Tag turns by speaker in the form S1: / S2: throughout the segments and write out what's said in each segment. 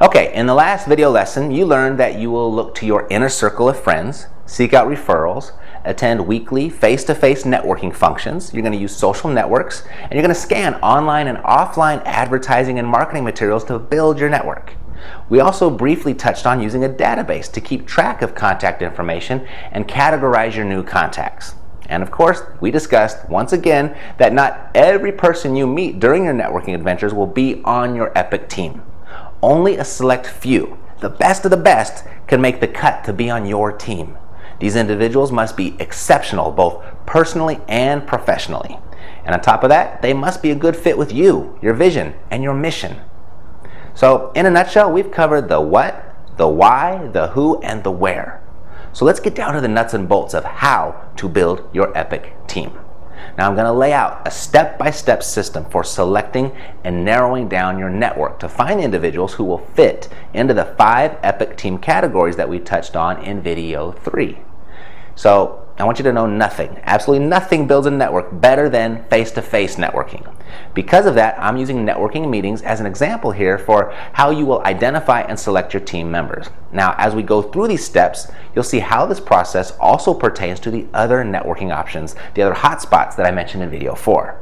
S1: Okay, in the last video lesson, you learned that you will look to your inner circle of friends, seek out referrals, attend weekly face-to-face networking functions. You're going to use social networks, and you're going to scan online and offline advertising and marketing materials to build your network. We also briefly touched on using a database to keep track of contact information and categorize your new contacts. And of course, we discussed once again that not every person you meet during your networking adventures will be on your Epic team. Only a select few, the best of the best, can make the cut to be on your team. These individuals must be exceptional both personally and professionally. And on top of that, they must be a good fit with you, your vision, and your mission. So, in a nutshell, we've covered the what, the why, the who, and the where. So let's get down to the nuts and bolts of how to build your Epic team. Now I'm going to lay out a step-by-step system for selecting and narrowing down your network to find individuals who will fit into the five Epic Team categories that we touched on in video three. So I want you to know nothing, absolutely nothing builds a network better than face-to-face networking. Because of that, I'm using networking meetings as an example here for how you will identify and select your team members. Now, as we go through these steps, you'll see how this process also pertains to the other networking options, the other hotspots that I mentioned in video four.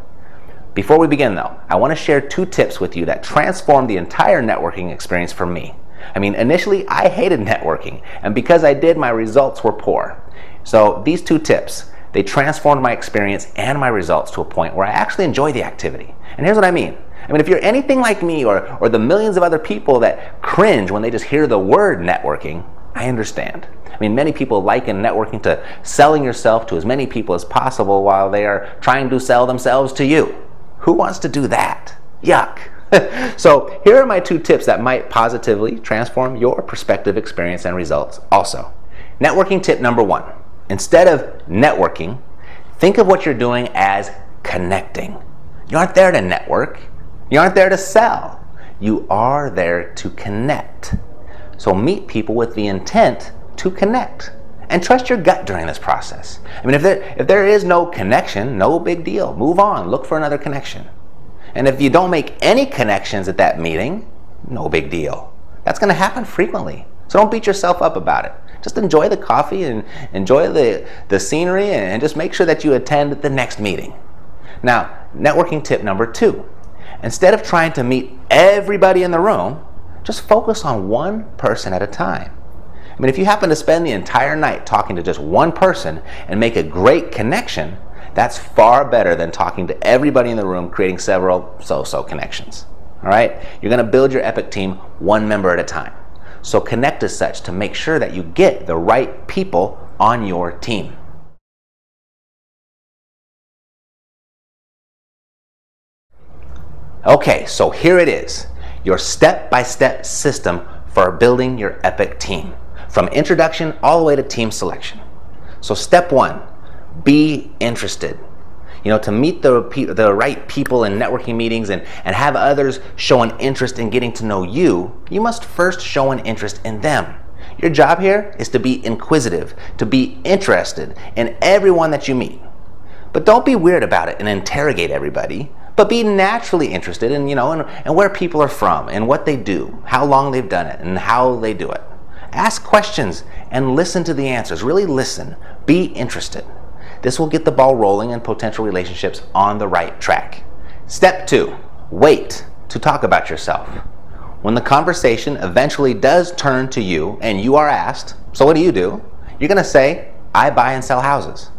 S1: Before we begin though, I want to share two tips with you that transformed the entire networking experience for me. I mean, initially I hated networking, and because I did, my results were poor. So these two tips, they transformed my experience and my results to a point where I actually enjoy the activity. And here's what I mean. I mean, if you're anything like me or, or the millions of other people that cringe when they just hear the word networking, I understand. I mean, many people liken networking to selling yourself to as many people as possible while they are trying to sell themselves to you. Who wants to do that? Yuck. so, here are my two tips that might positively transform your perspective, experience, and results also. Networking tip number one Instead of networking, think of what you're doing as connecting. You aren't there to network, you aren't there to sell. You are there to connect. So meet people with the intent to connect. And trust your gut during this process. I mean, if there, if there is no connection, no big deal. Move on, look for another connection. And if you don't make any connections at that meeting, no big deal. That's going to happen frequently. So don't beat yourself up about it. Just enjoy the coffee and enjoy the, the scenery and just make sure that you attend the next meeting. Now, networking tip number two instead of trying to meet everybody in the room, just focus on one person at a time. I mean, if you happen to spend the entire night talking to just one person and make a great connection, that's far better than talking to everybody in the room, creating several so so connections. All right? You're going to build your Epic team one member at a time. So connect as such to make sure that you get the right people on your team. Okay, so here it is your step by step system for building your epic team from introduction all the way to team selection. So, step one be interested you know, to meet the, the right people in networking meetings and, and have others show an interest in getting to know you, you must first show an interest in them. Your job here is to be inquisitive, to be interested in everyone that you meet. But don't be weird about it and interrogate everybody, but be naturally interested in, you know, and, and where people are from and what they do, how long they've done it, and how they do it. Ask questions and listen to the answers. Really listen. Be interested. This will get the ball rolling and potential relationships on the right track. Step two, wait to talk about yourself. When the conversation eventually does turn to you and you are asked, So what do you do? You're going to say, I buy and sell houses.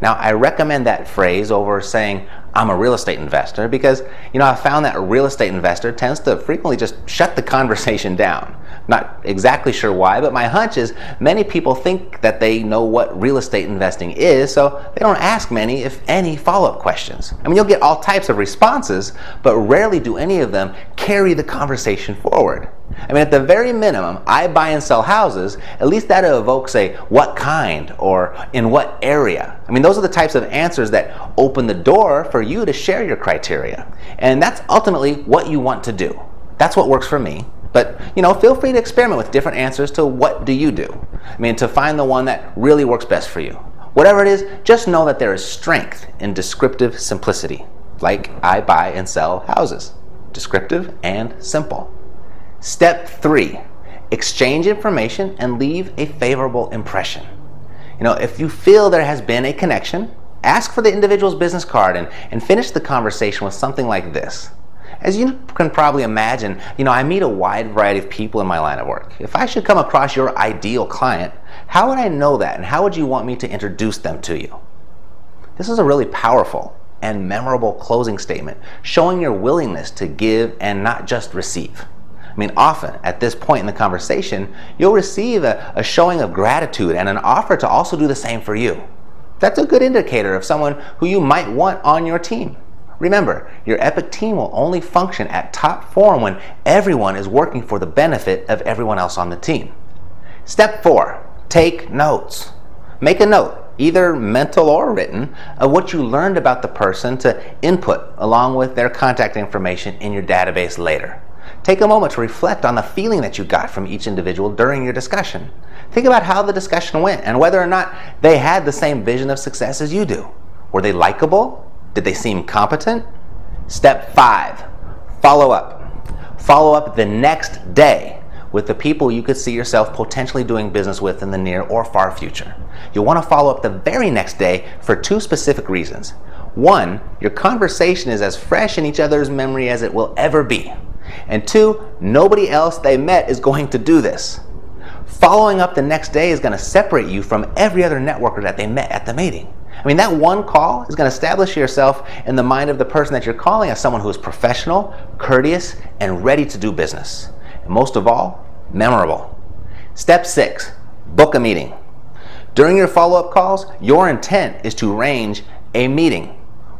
S1: Now, I recommend that phrase over saying, I'm a real estate investor because, you know, I found that a real estate investor tends to frequently just shut the conversation down. Not exactly sure why, but my hunch is many people think that they know what real estate investing is, so they don't ask many, if any, follow up questions. I mean, you'll get all types of responses, but rarely do any of them carry the conversation forward. I mean, at the very minimum, I buy and sell houses, at least that evokes a what kind or in what area. I mean, those are the types of answers that open the door for you to share your criteria. And that's ultimately what you want to do. That's what works for me. But you know, feel free to experiment with different answers to what do you do. I mean, to find the one that really works best for you. Whatever it is, just know that there is strength in descriptive simplicity. Like I buy and sell houses. Descriptive and simple. Step three, exchange information and leave a favorable impression. You know, if you feel there has been a connection, ask for the individual's business card and, and finish the conversation with something like this. As you can probably imagine, you know, I meet a wide variety of people in my line of work. If I should come across your ideal client, how would I know that and how would you want me to introduce them to you? This is a really powerful and memorable closing statement showing your willingness to give and not just receive. I mean, often at this point in the conversation, you'll receive a, a, showing of gratitude and an offer to also do the same for you. That's a good indicator of someone who you might want on your team. Remember, your Epic team will only function at top form when everyone is working for the benefit of everyone else on the team. Step four, take notes. Make a note, either mental or written, of what you learned about the person to input along with their contact information in your database later. Take a moment to reflect on the feeling that you got from each individual during your discussion. Think about how the discussion went and whether or not they had the same vision of success as you do. Were they likable? Did they seem competent? Step five, follow up. Follow up the next day with the people you could see yourself potentially doing business with in the near or far future. You'll want to follow up the very next day for two specific reasons. One, your conversation is as fresh in each other's memory as it will ever be. And two, nobody else they met is going to do this. Following up the next day is going to separate you from every other networker that they met at the meeting. I mean, that one call is going to establish yourself in the mind of the person that you're calling as someone who is professional, courteous, and ready to do business. And most of all, memorable. Step six book a meeting. During your follow up calls, your intent is to arrange a meeting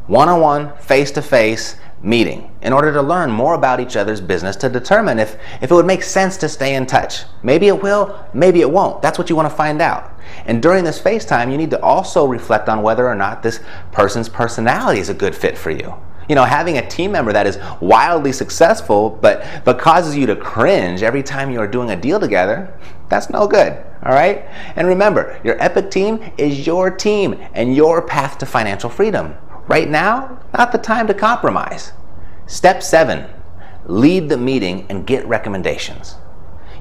S1: one on one, face to face, meeting in order to learn more about each other's business to determine if, if it would make sense to stay in touch. Maybe it will, maybe it won't. That's what you want to find out. And during this FaceTime, you need to also reflect on whether or not this person's personality is a good fit for you. You know, having a team member that is wildly successful but, but causes you to cringe every time you are doing a deal together, that's no good. All right? And remember, your Epic team is your team and your path to financial freedom. Right now, not the time to compromise. Step seven, lead the meeting and get recommendations.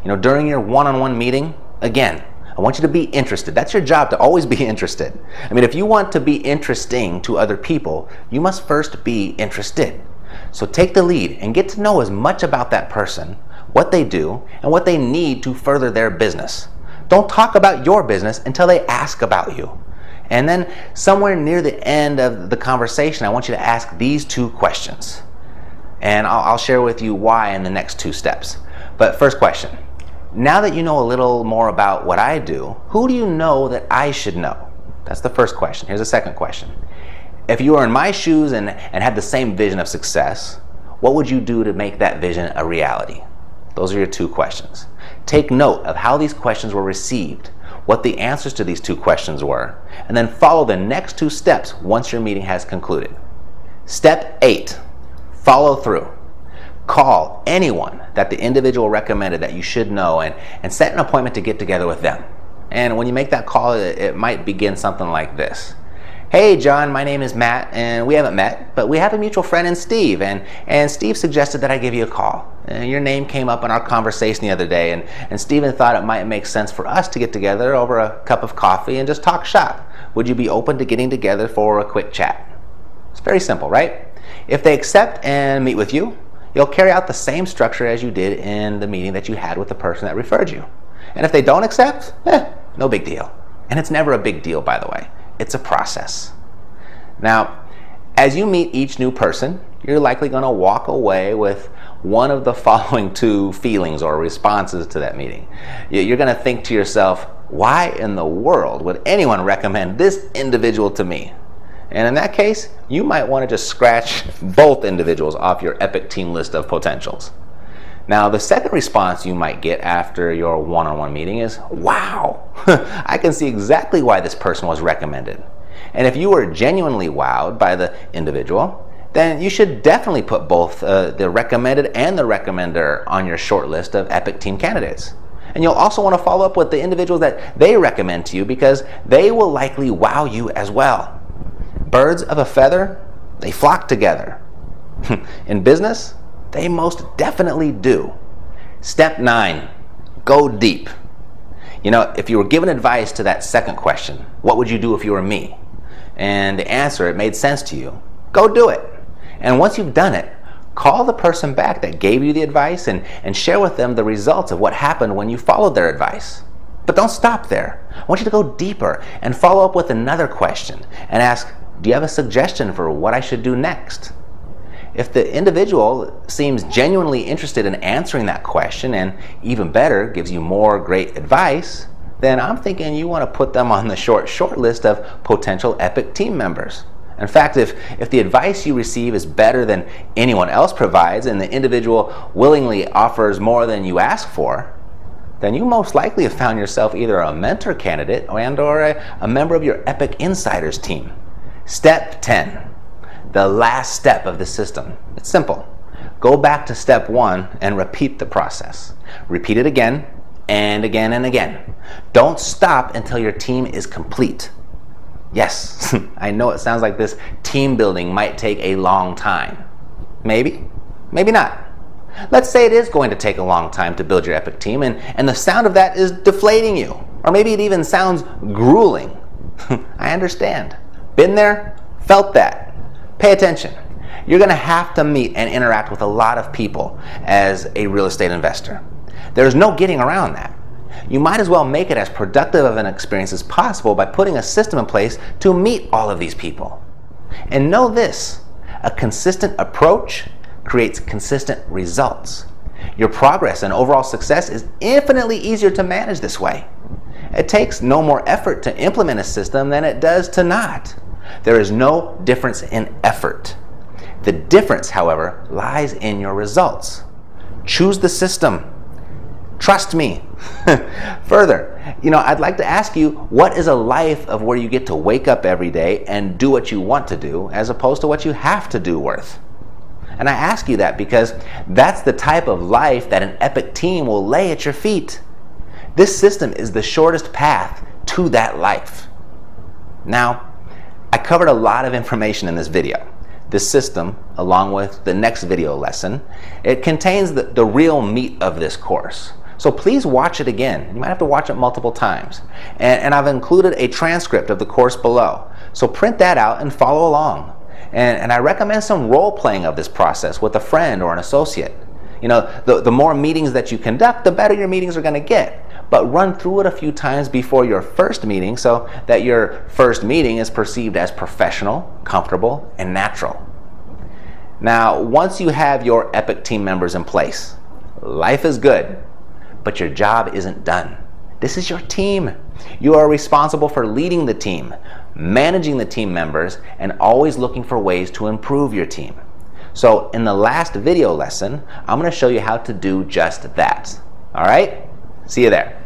S1: You know, during your one on one meeting, again, I want you to be interested. That's your job to always be interested. I mean, if you want to be interesting to other people, you must first be interested. So take the lead and get to know as much about that person, what they do, and what they need to further their business. Don't talk about your business until they ask about you. And then, somewhere near the end of the conversation, I want you to ask these two questions. And I'll, I'll, share with you why in the next two steps. But, first question Now that you know a little more about what I do, who do you know that I should know? That's the first question. Here's the second question If you were in my shoes and, and had the same vision of success, what would you do to make that vision a reality? Those are your two questions. Take note of how these questions were received what the answers to these two questions were, and then follow the next two steps once your meeting has concluded. Step eight, follow through. Call anyone that the individual recommended that you should know and, and set an appointment to get together with them. And when you make that call, it, it might begin something like this Hey, John, my name is Matt, and we haven't met, but we have a mutual friend in Steve, and, and Steve suggested that I give you a call. And your name came up in our conversation the other day, and, and Steven thought it might make sense for us to get together over a cup of coffee and just talk shop. Would you be open to getting together for a quick chat? It's very simple, right? If they accept and meet with you, you'll carry out the same structure as you did in the meeting that you had with the person that referred you. And if they don't accept, eh, no big deal. And it's never a big deal, by the way it's a process. Now, as you meet each new person, you're likely going to walk away with one of the following two feelings or responses to that meeting. You're going to think to yourself, why in the world would anyone recommend this individual to me? And in that case, you might want to just scratch both individuals off your Epic team list of potentials. Now, the second response you might get after your one on one meeting is, Wow, I can see exactly why this person was recommended. And if you were genuinely wowed by the individual, then you should definitely put both uh, the recommended and the recommender on your short list of Epic Team candidates. And you'll also want to follow up with the individuals that they recommend to you because they will likely wow you as well. Birds of a feather, they flock together. In business, they most definitely do. Step nine, go deep. You know, if you were given advice to that second question, what would you do if you were me? And the answer, it made sense to you, go do it. And once you've done it, call the person back that gave you the advice and, and share with them the results of what happened when you followed their advice. But don't stop there. I want you to go deeper and follow up with another question and ask, do you have a suggestion for what I should do next? If the individual seems genuinely interested in answering that question and even better, gives you more great advice, then I'm thinking you want to put them on the short, short list of potential EPIC team members. In fact, if, if the advice you receive is better than anyone else provides and the individual willingly offers more than you ask for, then you most likely have found yourself either a mentor candidate and or a, a member of your EPIC Insiders team. Step 10, the last step of the system. It's simple. Go back to step one and repeat the process. Repeat it again and again and again. Don't stop until your team is complete. Yes, I know it sounds like this team building might take a long time. Maybe, maybe not. Let's say it is going to take a long time to build your epic team, and, and the sound of that is deflating you. Or maybe it even sounds grueling. I understand. Been there, felt that. Pay attention. You're going to have to meet and interact with a lot of people as a real estate investor. There's no getting around that. You might as well make it as productive of an experience as possible by putting a system in place to meet all of these people. And know this a consistent approach creates consistent results. Your progress and overall success is infinitely easier to manage this way. It takes no more effort to implement a system than it does to not. There is no difference in effort. The difference, however, lies in your results. Choose the system. Trust me. Further, you know, I'd like to ask you what is a life of where you get to wake up every day and do what you want to do as opposed to what you have to do worth? And I ask you that because that's the type of life that an epic team will lay at your feet. This system is the shortest path to that life. Now, I covered a lot of information in this video. This system, along with the next video lesson, it contains the, the real meat of this course. So please watch it again. You might have to watch it multiple times. And, and I've included a transcript of the course below. So print that out and follow along. And, and I recommend some role playing of this process with a friend or an associate. You know, the, the more meetings that you conduct, the better your meetings are going to get. But run through it a few times before your first meeting so that your first meeting is perceived as professional, comfortable, and natural. Now, once you have your EPIC team members in place, life is good, but your job isn't done. This is your team. You are responsible for leading the team, managing the team members, and always looking for ways to improve your team. So in the last video lesson, I'm going to show you how to do just that. All right? See you there.